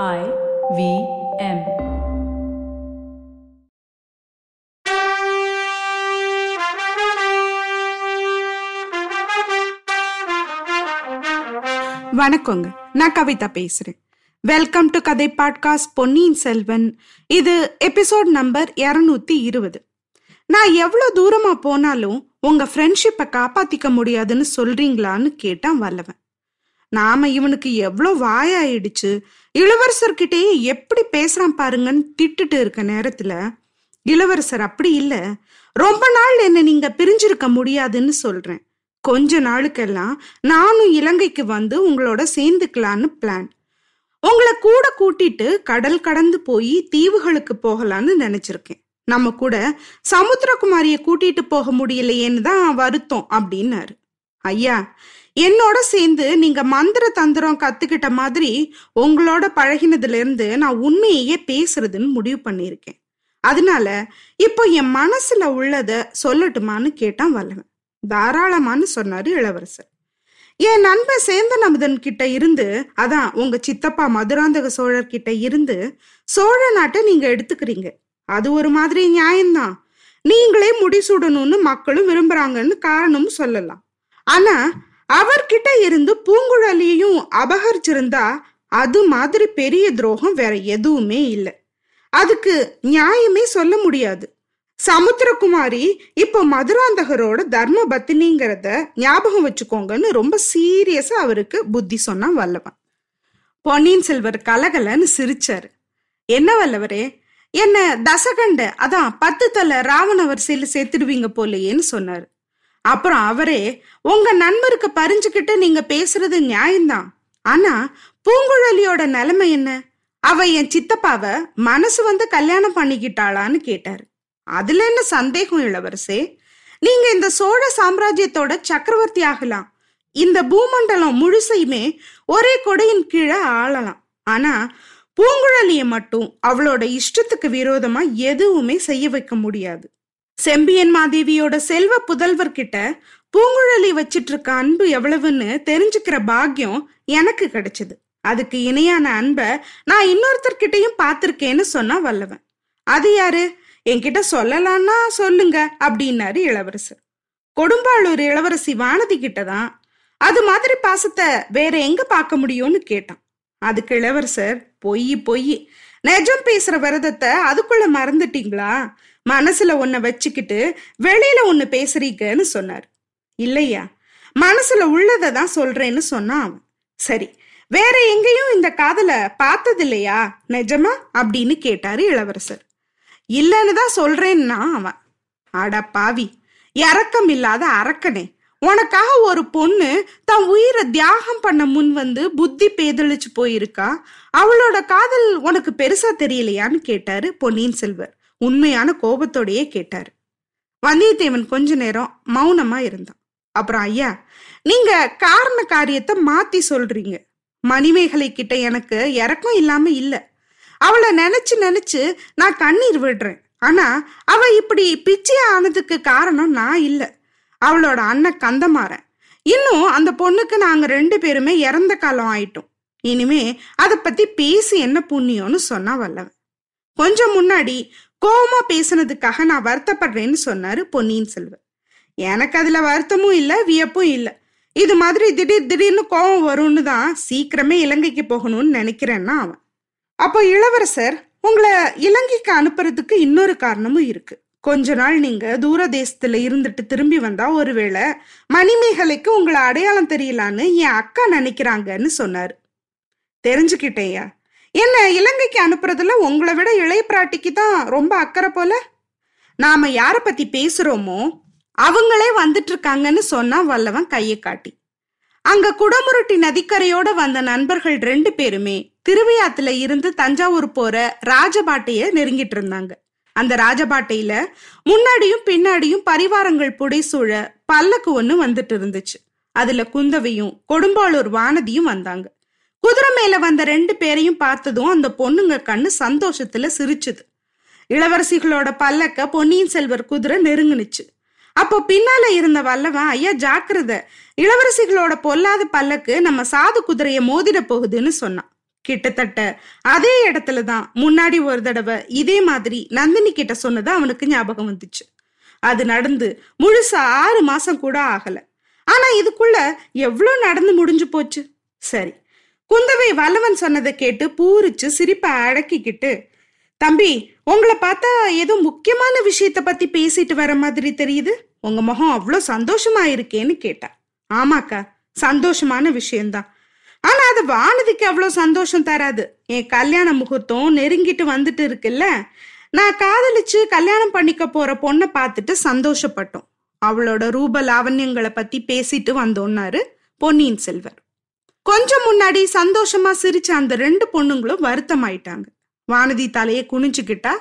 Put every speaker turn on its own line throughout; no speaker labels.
I V M.
வணக்கங்க. நான் கவிதா பேசுறேன். வெல்கம் டு கதை பாட்காஸ்ட் பொன்னியின் செல்வன். இது எபிசோட் நம்பர் இருநூத்தி இருபது. நான் எவ்வளவு தூரமா போனாலும் உங்க ஃப்ரெண்ட்ஷிப்பை காப்பாத்திக்க முடியாதுன்னு சொல்றீங்களான்னு கேட்டான் வல்லவன். நாம இவனுக்கு எவ்வளோ வாயாயிடுச்சு? இளவரசர்கிட்டயே எப்படி பேசுறான் பாருங்கன்னு திட்டுட்டு இருக்க நேரத்துல இளவரசர் அப்படி இல்ல. ரொம்ப நாள் என்ன நீங்க பிரிஞ்சிருக்க முடியாதுன்னு சொல்றேன். கொஞ்ச நாளுக்கெல்லாம் நானும் இலங்கைக்கு வந்து உங்களோட சேர்ந்துக்கலான்னு பிளான் உங்களை கூட கூட்டிட்டு கடல் கடந்து போய் தீவுகளுக்கு போகலான்னு நினைச்சிருக்கேன். நம்ம கூட சமுத்திரகுமாரிய கூட்டிட்டு போக முடியலையேன்னு தான் வருத்தம் அப்படின்னாரு. ஐயா என்னோட சேர்ந்து நீங்க மந்திர தந்திரம் கத்துக்கிட்ட மாதிரி உங்களோட பழகினதுல இருந்து நான் உண்மையையே பேசுறதுன்னு முடிவு பண்ணியிருக்கேன். அதனால இப்போ என் மனசுல உள்ளத சொல்லட்டுமான்னு கேட்டான் வல்லவன். தாராளமான்னு சொன்னாரு இளவரசர். என் நண்பன் சேந்தன் அமுதன் கிட்ட இருந்து அதான் உங்க சித்தப்பா மதுராந்தக சோழர் கிட்ட இருந்து சோழ நாட்டை நீங்க எடுத்துக்கிறீங்க. அது ஒரு மாதிரி நியாயம்தான். நீங்களே முடிசூடணும்னு மக்களும் விரும்புறாங்கன்னு காரணமும் சொல்லலாம். ஆனா அவர்கிட்ட இருந்து பூங்குழலியையும் அபகரிச்சிருந்தா அது மாதிரி பெரிய துரோகம் வேற எதுவுமே இல்லை. அதுக்கு நியாயமே சொல்ல முடியாது. சமுத்திரகுமாரி இப்போ மதுராந்தகரோட தர்ம பத்தினிங்கிறத ஞாபகம் வச்சுக்கோங்கன்னு ரொம்ப சீரியஸா அவருக்கு புத்தி சொன்னா வல்லவன். பொன்னியின் செல்வர் கலகலன்னு சிரிச்சாரு. என்ன வல்லவரே? என்ன தசகண்ட அதான் பத்து தலை ராவண வரிசையில சேர்த்துடுவீங்க போலையேன்னு சொன்னாரு. அப்புறம் அவரே உங்க நண்பருக்கு பறிஞ்சுக்கிட்டு நீங்க பேசுறது நியாயம்தான். ஆனா பூங்குழலியோட நிலைமை என்ன? அவ என் சித்தப்பாவ மனசு வந்து கல்யாணம் பண்ணிக்கிட்டாளான்னு கேட்டாரு. அதுல என்ன சந்தேகம் இளவரசே? நீங்க இந்த சோழ சாம்ராஜ்யத்தோட சக்கரவர்த்தி ஆகலாம். இந்த பூமண்டலம் முழுசையுமே ஒரே கொடையின் கீழே ஆளலாம். ஆனா பூங்குழலிய மட்டும் அவளோட இஷ்டத்துக்கு விரோதமா எதுவுமே செய்ய வைக்க முடியாது. செம்பியன் மாதேவியோட செல்வ புதல்வர் கிட்ட பூங்குழலி வச்சிட்டு இருக்க அன்பு எவ்வளவுன்னு தெரிஞ்சுக்கிற பாக்கியம் எனக்கு கிடைச்சது. அதுக்கு இணையான அன்பை நான் இன்னொருத்தர்கிட்டயும் பார்த்திருக்கேன்னு சொன்னா வல்லவன். அது யாரு? என்கிட்ட சொல்லலான்னா சொல்லுங்க அப்படின்னாரு இளவரசர். கொடும்பாளூர் இளவரசி வானதி கிட்டதான் அது மாதிரி பாசத்தை வேற எங்க பார்க்க முடியும்னு கேட்டான். அதுக்கு இளவரசர் பொய் பொய். நெஜம் பேசுற விரதத்தை அதுக்குள்ள மறந்துட்டீங்களா? மனசுல ஒன்ன வச்சுக்கிட்டு வெளியில ஒன்னு பேசுறீங்கன்னு சொன்னார். இல்லையா? மனசுல உள்ளதை தான் சொல்றேன்னு சொன்னான் அவன். சரி வேற எங்கேயும் இந்த காதலை பார்த்தது இல்லையா நிஜமா? அப்படின்னு கேட்டாரு இளவரசர். இல்லைன்னு தான் சொல்றேன்னா அவன். அட பாவி இறக்கம் இல்லாத அரக்கனே. உனக்காக ஒரு பொண்ணு தன் உயிரை தியாகம் பண்ண முன் வந்து புத்தி பேதளிச்சு போயிருக்கா? அவளோட காதல் உனக்கு பெருசா தெரியலையான்னு கேட்டாரு பொன்னியின் செல்வர். உண்மையான கோபத்தோடையே கேட்டாரு. வந்தியத்தேவன் கொஞ்ச நேரம் மௌனமா இருந்தான். அப்புறம் ஐயா நீங்க காரண காரியத்தை மாத்தி சொல்றீங்க. மணிமேகலை கிட்ட எனக்கு இறக்கம் இல்லாம இல்ல. அவளை நினைச்சு நினைச்சு நான் கண்ணீர் விடுறேன். ஆனா அவ இப்படி பிச்சை ஆனதுக்கு காரணம் நான் இல்ல. அவளோட அண்ணன் கந்தமாறன். இன்னும் அந்த பொண்ணுக்கு நாங்க ரெண்டு பேருமே இறந்த காலம் ஆயிட்டோம். இனிமே அதை பத்தி பேசி என்ன புண்ணியம்னு சொன்னா வல்லவன். கொஞ்சம் முன்னாடி கோமா பேசுனதுக்காக நான் வருத்தப்படுறேன்னு சொன்னாரு பொன்னியின் செல்வர் எனக்கு அதுல வருத்தமும் இல்லை வியப்பும் இல்லை. இது மாதிரி திடீர் திடீர்னு கோவம் வரும்னு தான் சீக்கிரமே இலங்கைக்கு போகணும்னு நினைக்கிறேன்னா அவன். அப்போ இளவரசர் உங்களை இலங்கைக்கு அனுப்புறதுக்கு இன்னொரு காரணமும் இருக்கு. கொஞ்ச நாள் நீங்க தூர தேசத்துல இருந்துட்டு திரும்பி வந்தா ஒருவேளை மணிமேகலைக்கு உங்களை அடையாளம் தெரியலான்னு என் அக்கா நினைக்கிறாங்கன்னு சொன்னாரு. தெரிஞ்சுக்கிட்டேயா என்ன இலங்கைக்கு அனுப்புறதுல உங்களை விட இளைய பிராட்டிக்கு தான் ரொம்ப அக்கறை போல? நாம யார பத்தி பேசுறோமோ அவங்களே வந்துட்டு இருக்காங்கன்னு சொன்னா வல்லவன் கையை காட்டி. அங்க குடமுருட்டி நதிக்கரையோட வந்த நண்பர்கள் ரெண்டு பேருமே திருவையாத்துல இருந்து தஞ்சாவூர் போற ராஜபாட்டைய நெருங்கிட்டு இருந்தாங்க அந்த ராஜபாட்டையில முன்னாடியும் பின்னாடியும் பரிவாரங்கள் புடைசூழ பல்லக்கு ஒண்ணு வந்துட்டு இருந்துச்சு அதுல குந்தவையும் கொடும்பாளூர் வானதியும் வந்தாங்க. குதிரை மேல வந்த ரெண்டு பேரையும் பார்த்ததும் அந்த பொண்ணுங்க கண்ணு சந்தோஷத்துல சிரிச்சுது. இளவரசிகளோட பல்லக்க பொன்னியின் செல்வர் குதிரை நெருங்குனுச்சு. அப்போ பின்னால இருந்த வல்லவன் ஐயா ஜாக்கிரத. இளவரசிகளோட பொல்லாத பல்லக்கு நம்ம சாது குதிரைய மோதிட போகுதுன்னு சொன்னான். கிட்டத்தட்ட அதே இடத்துல தான் முன்னாடி ஒரு தடவை இதே மாதிரி நந்தினி கிட்ட சொன்னது அவனுக்கு ஞாபகம் வந்துச்சு. அது நடந்து முழுசா ஆறு மாசம் கூட ஆகல. ஆனா இதுக்குள்ள எவ்வளோ நடந்து முடிஞ்சு போச்சு? சரி குந்தவை வல்லவன் சொன்னதை கேட்டு பூரிச்சு சிரிப்பை அடக்கிக்கிட்டு தம்பி உங்களை பார்த்தா ஏதோ முக்கியமான விஷயத்த பத்தி பேசிட்டு வர மாதிரி தெரியுது. உங்க முகம் அவ்வளோ சந்தோஷமா இருக்கேன்னு கேட்டா. ஆமாக்கா சந்தோஷமான விஷயம்தான். ஆனா அது வானதிக்கு அவ்வளோ சந்தோஷம் தராது. என் கல்யாண முகூர்த்தம் நெருங்கிட்டு வந்துட்டு இருக்குல்ல. நான் காதலிச்சு கல்யாணம் பண்ணிக்க போற பொண்ணை பார்த்துட்டு சந்தோஷப்பட்டோம். அவளோட ரூப லாவண்யங்களை பத்தி பேசிட்டு வந்தோன்னாரு பொன்னியின் செல்வர். கொஞ்சம் முன்னாடி சந்தோஷமா சிரிச்ச அந்த ரெண்டு பொண்ணுங்களும் வருத்தமாயிட்டாங்க. வானதி தலையை குனிஞ்சுக்கிட்டா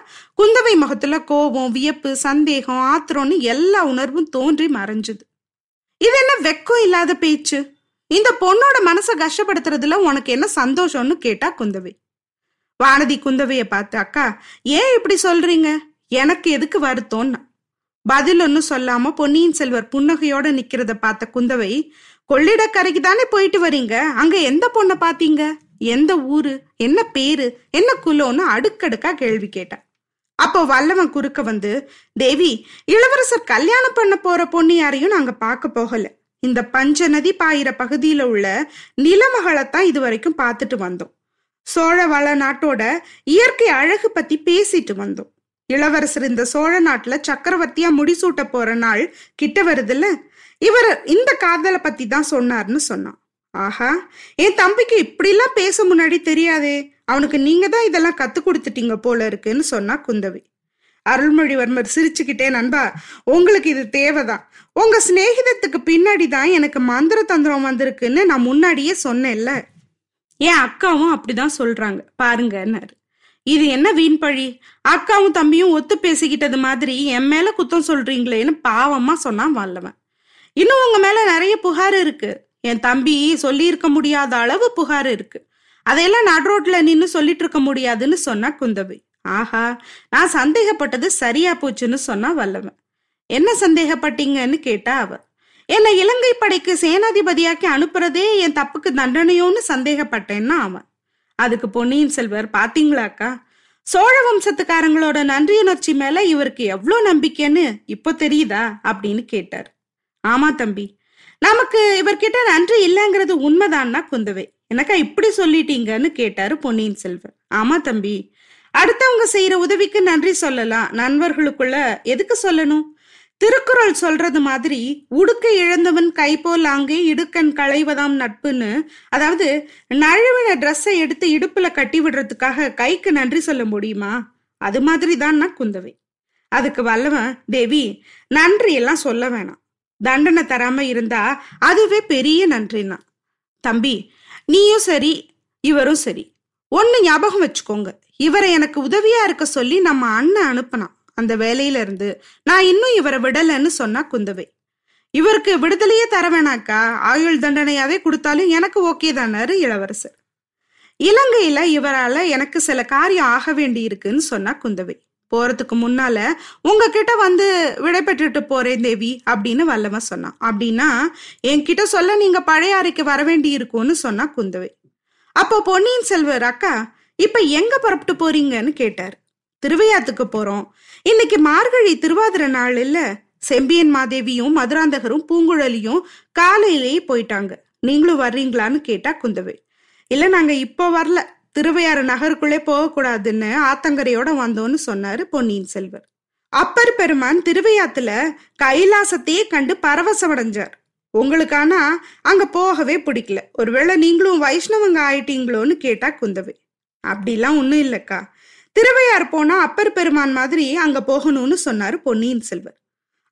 குந்தவை முகத்துல கோபம் வியப்பு சந்தேகம் ஆத்திரம்னு எல்லா உணர்வும் தோன்றி மறைஞ்சுது. இது என்ன வெக்கம் இல்லாத பேச்சு? இந்த பொண்ணோட மனசை கஷ்டப்படுத்துறதுல உனக்கு என்ன சந்தோஷம்னு கேட்டா குந்தவை. வானதி குந்தவைய பார்த்து அக்கா ஏன் இப்படி சொல்றீங்க? எனக்கு எதுக்கு வருத்தம்னா பதில் ஒன்னும் சொல்லாம பொன்னியின் செல்வர் புன்னகையோட நிக்கிறத பார்த்த குந்தவை கொள்ளிடக்கரைக்கு தானே போயிட்டு வரீங்க? அங்க எந்த பொண்ணை பாத்தீங்க எந்த ஊரு? என்ன பேரு? என்ன குலோன்னு அடுக்கடுக்கா கேள்வி கேட்டான் அப்போ வல்லவன் குறுக்க வந்து தேவி இளவரசர் கல்யாணம் பண்ண போற பொண்ணு யாரையும் நாங்க பார்க்க போகல. இந்த பஞ்ச நதி பாயிற பகுதியில உள்ள நிலமகளைத்தான் இது வரைக்கும் பார்த்துட்டு வந்தோம். சோழ வள நாட்டோட இயற்கை அழகு பத்தி பேசிட்டு வந்தோம். இளவரசர் இந்த சோழ நாட்டுல சக்கரவர்த்தியா முடிசூட்ட போற நாள் கிட்ட வருதுல்ல? இவர் இந்த காதலை பத்தி தான் சொன்னார்னு சொன்னான். ஆஹா என் தம்பிக்கு இப்படிலாம் பேச முன்னாடி தெரியாதே. அவனுக்கு நீங்க தான் இதெல்லாம் கத்து கொடுத்துட்டீங்க போல இருக்குன்னு சொன்னா குந்தவி. அருள்மொழிவர்மர் சிரிச்சுக்கிட்டே நண்பா உங்களுக்கு இது தேவைதான். உங்க சிநேகிதத்துக்கு பின்னாடி தான் எனக்கு மந்திர தந்திரம் வந்திருக்குன்னு நான் முன்னாடியே சொன்னேன்ல. என் அக்காவும் அப்படிதான் சொல்றாங்க. பாருங்கன்னாரு இது என்ன வீண் பழி? அக்காவும் தம்பியும் ஒத்து பேசிக்கிட்டது மாதிரி என் மேல குத்தம் சொல்றீங்களேன்னு பாவமா சொன்னான் வல்லவன். இன்னும் உங்க மேல நிறைய புகார் இருக்கு. என் தம்பி சொல்லியிருக்க முடியாத அளவு புகார் இருக்கு. அதையெல்லாம் நடுரோட்ல நின்னு சொல்லிட்டு இருக்க முடியாதுன்னு சொன்னா குந்தவை. ஆஹா நான் சந்தேகப்பட்டது சரியா போச்சுன்னு சொன்னா வல்லவன். என்ன சந்தேகப்பட்டீங்கன்னு கேட்டா அவ. என்னை இலங்கை படைக்கு சேனாதிபதியாக்கி அனுப்புறதே என் தப்புக்கு தண்டனையோன்னு சந்தேகப்பட்டேன்னா அவன். அதுக்கு பொன்னியின் செல்வர் பாத்தீங்களாக்கா சோழ வம்சத்துக்காரங்களோட நன்றியுணர்ச்சி மேல இவருக்கு எவ்வளோ நம்பிக்கைன்னு இப்போ தெரியுதா? அப்படின்னு கேட்டார். ஆமா தம்பி. நமக்கு இவர்கிட்ட நன்றி இல்லைங்கிறது உண்மைதான்னா குந்தவை. எனக்கா இப்படி சொல்லிட்டீங்கன்னு கேட்டாரு பொன்னியின் செல்வர். ஆமா தம்பி. அடுத்தவங்க செய்யற உதவிக்கு நன்றி சொல்லலாம். நண்பர்களுக்குள்ள எதுக்கு சொல்லணும்? திருக்குறள் சொல்றது மாதிரி உடுக்க இழந்தவன் கை போல் அங்கே இடுக்கன் களைவதாம் நட்புன்னு அதாவது நழுவின ட்ரெஸ்ஸை எடுத்து இடுப்புல கட்டி விடுறதுக்காக கைக்கு நன்றி சொல்ல முடியுமா? அது மாதிரி தான் குந்தவை. அதுக்கு வல்லவன் தேவி நன்றி எல்லாம் சொல்ல வேணாம். தண்டனை தராம இருந்தா அதுவே பெரிய நன்றின்னா. தம்பி நீயும் சரி இவரும் சரி. ஒன்னு ஞாபகம் வச்சுக்கோங்க. இவரை எனக்கு உதவியா இருக்க சொல்லி நம்ம அண்ணன் அனுப்பினான். அந்த வேலையில இருந்து நான் இன்னும் இவரை விடலன்னு சொன்னா குந்தவை. இவருக்கு விடுதலையே தர வேணாக்கா. ஆயுள் தண்டனையாவே கொடுத்தாலும் எனக்கு ஓகே தானாரு இளவரசர். இலங்கையில இவரால எனக்கு சில காரியம் ஆக வேண்டி இருக்குன்னு சொன்னா குந்தவை. போறதுக்கு முன்னால உங்ககிட்ட வந்து விடைபெற்றுட்டு போறேன் தேவி அப்படின்னு வல்லவன் சொன்னான் அப்படின்னா என்கிட்ட சொல்ல நீங்க பழைய அறைக்கு வர வேண்டி இருக்கும்னு சொன்னா குந்தவை. அப்போ பொன்னியின் செல்வர் அக்கா இப்ப எங்க புறப்பட்டு போறீங்கன்னு கேட்டார். திருவையாத்துக்கு போறோம். இன்னைக்கு மார்கழி திருவாதிர நாள் இல்ல செம்பியன் மாதேவியும் மதுராந்தகரும் பூங்குழலியும் காலையிலேயே போயிட்டாங்க. நீங்களும் வர்றீங்களான்னு கேட்டா குந்தவை. இல்ல நாங்க இப்போ வரல. திருவையாறு நகருக்குள்ளே போகக்கூடாதுன்னு ஆத்தங்கரையோட வந்தோன்னு சொன்னாரு பொன்னியின் செல்வர். அப்பர் பெருமான் திருவையாத்துல கைலாசத்தையே கண்டு பரவசமடைஞ்சார். உங்களுக்கு ஆனா அங்க போகவே பிடிக்கல. ஒருவேளை நீங்களும் வைஷ்ணவங்க ஆயிட்டீங்களோன்னு கேட்டா குந்தவை. அப்படிலாம் ஒன்றும் இல்லைக்கா. திருவையார் போனா அப்பர் பெருமான் மாதிரி அங்க போகணும்னு சொன்னாரு பொன்னியின் செல்வர்.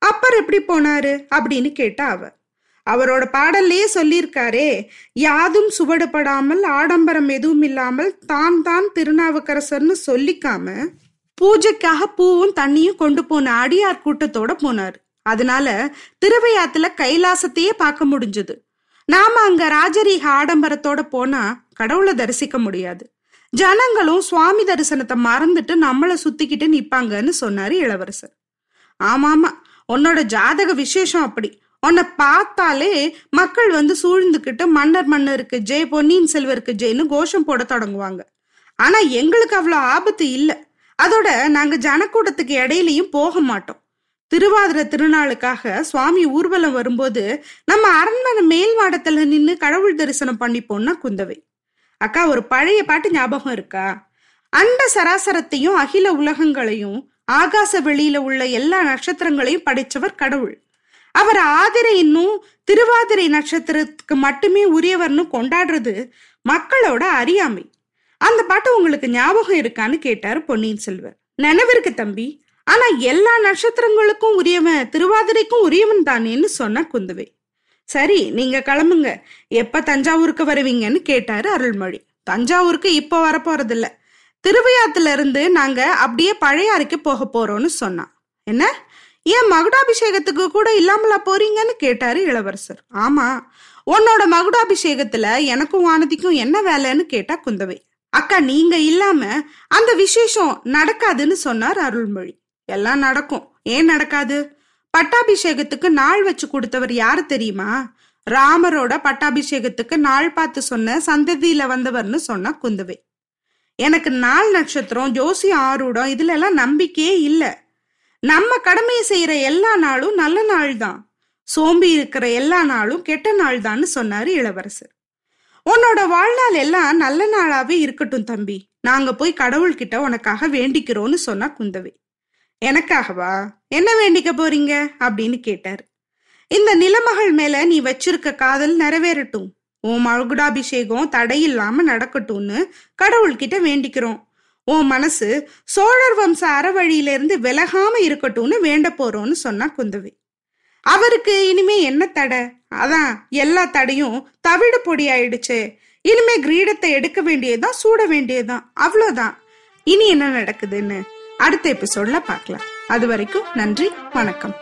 அப்பர் எப்படி போனாரு அப்படின்னு கேட்டா அவர். அவரோட பாடல்லையே சொல்லியிருக்காரே யாதும் சுவடுபடாமல் ஆடம்பரம் எதுவும் இல்லாமல் தான் தான் திருநாவுக்கரசர்னு சொல்லிக்காம பூஜைக்காக பூவும் தண்ணியும் கொண்டு போன அடியார் கூட்டத்தோட போனார். அதனால திருவையாத்துல கைலாசத்தையே பார்க்க முடிஞ்சது. நாம அங்க ராஜரீக ஆடம்பரத்தோட போனா கடவுளை தரிசிக்க முடியாது. ஜனங்களும் சுவாமி தரிசனத்தை மறந்துட்டு நம்மளை சுத்திக்கிட்டு நிப்பாங்கன்னு சொன்னாரு இளவரசர். ஆமாமா உன்னோட ஜாதக விசேஷம் அப்படி. உன்னை பார்த்தாலே மக்கள் வந்து சூழ்ந்துக்கிட்டு மன்னர் மன்னருக்கு ஜெய் பொன்னியின் செல்வருக்கு ஜெயின்னு கோஷம் போட தொடங்குவாங்க. ஆனா எங்களுக்கு அவ்வளோ ஆபத்து இல்லை. அதோட நாங்க ஜனக்கூட்டத்துக்கு இடையிலையும் போக மாட்டோம். திருவாதிர திருநாளுக்காக சுவாமி ஊர்வலம் வரும்போது நம்ம அரண்மனை மேல் மாடத்துல நின்று கடவுள் தரிசனம் பண்ணிப்போம்னா குந்தவை. அக்கா ஒரு பழைய பாட்டு ஞாபகம் இருக்கா? அண்ட சராசரத்தையும் அகில உலகங்களையும் ஆகாச வெளியில உள்ள எல்லா நட்சத்திரங்களையும் படைச்சவர் கடவுள். அவர் ஆதிரை இன்னும் திருவாதிரை நட்சத்திரத்துக்கு மட்டுமே உரியவர்னு கொண்டாடுறது மக்களோட அறியாமை. அந்த பாட்டு உங்களுக்கு ஞாபகம் இருக்கான்னு கேட்டாரு பொன்னியின் செல்வர். நினைவிருக்கு தம்பி. ஆனா எல்லா நட்சத்திரங்களுக்கும் உரியவன் திருவாதிரைக்கும் உரியவன் தானேன்னு சொன்ன குந்தவை. சரி நீங்க கிளம்புங்க. எப்ப தஞ்சாவூருக்கு வருவீங்கன்னு கேட்டாரு அருள்மொழி. தஞ்சாவூருக்கு இப்ப வரப்போறதில்ல. திருவையாத்துல இருந்து நாங்க அப்படியே பழையாறைக்கு போக போறோம்னு சொன்னான் என்ன? ஏன் மகுடாபிஷேகத்துக்கு கூட இல்லாமலா போறீங்கன்னு கேட்டாரு இளவரசர். ஆமா உன்னோட மகுடாபிஷேகத்துல எனக்கும் வானதிக்கும் என்ன வேலைன்னு கேட்டா குந்தவை. அக்கா நீங்க இல்லாம அந்த விசேஷம் நடக்காதுன்னு சொன்னார் அருள்மொழி. எல்லாம் நடக்கும். ஏன் நடக்காது? பட்டாபிஷேகத்துக்கு நாள் வச்சு கொடுத்தவர் யாரு தெரியுமா? ராமரோட பட்டாபிஷேகத்துக்கு நாள் பார்த்து சொன்ன சந்ததியில வந்தவர்னு சொன்ன குந்தவை. எனக்கு நாள் நட்சத்திரம் ஜோசி ஆரூடம் இதுல எல்லாம் நம்பிக்கையே இல்லை. நம்ம கடமையை செய்யற எல்லா நாளும் நல்ல நாள் தான். சோம்பி இருக்கிற எல்லா நாளும் கெட்ட நாள் தான்னு சொன்னாரு இளவரசர். உன்னோட வாழ்நாள் எல்லாம் நல்ல நாளாவே இருக்கட்டும் தம்பி. நாங்க போய் கடவுள்கிட்ட உனக்காக வேண்டிக்கிறோம்னு சொன்னா குந்தவை. எனக்காகவா? என்ன வேண்டிக்க போறீங்க? அப்படின்னு கேட்டார். இந்த நிலமகள் மேல நீ வச்சிருக்க காதல் நிறைவேறட்டும். உன் மகுடாபிஷேகம் தடையில்லாம நடக்கட்டும்னு கடவுள்கிட்ட வேண்டிக்கிறோம். உன் மனசு சோழர் வம்ச அறவழியிலிருந்து விலகாம இருக்கட்டும்னு வேண்ட போறோம்னு சொன்னா குந்தவி. அவருக்கு இனிமே என்ன தடை? அதான் எல்லா தடையும் தவிடு பொடி ஆயிடுச்சு. இனிமே கிரீடத்தை எடுக்க வேண்டியதுதான் சூட வேண்டியதுதான். அவ்வளோதான் இனி என்ன நடக்குதுன்னு? அடுத்த எபிசோட்ல பார்க்கலாம். அது வரைக்கும் நன்றி வணக்கம்.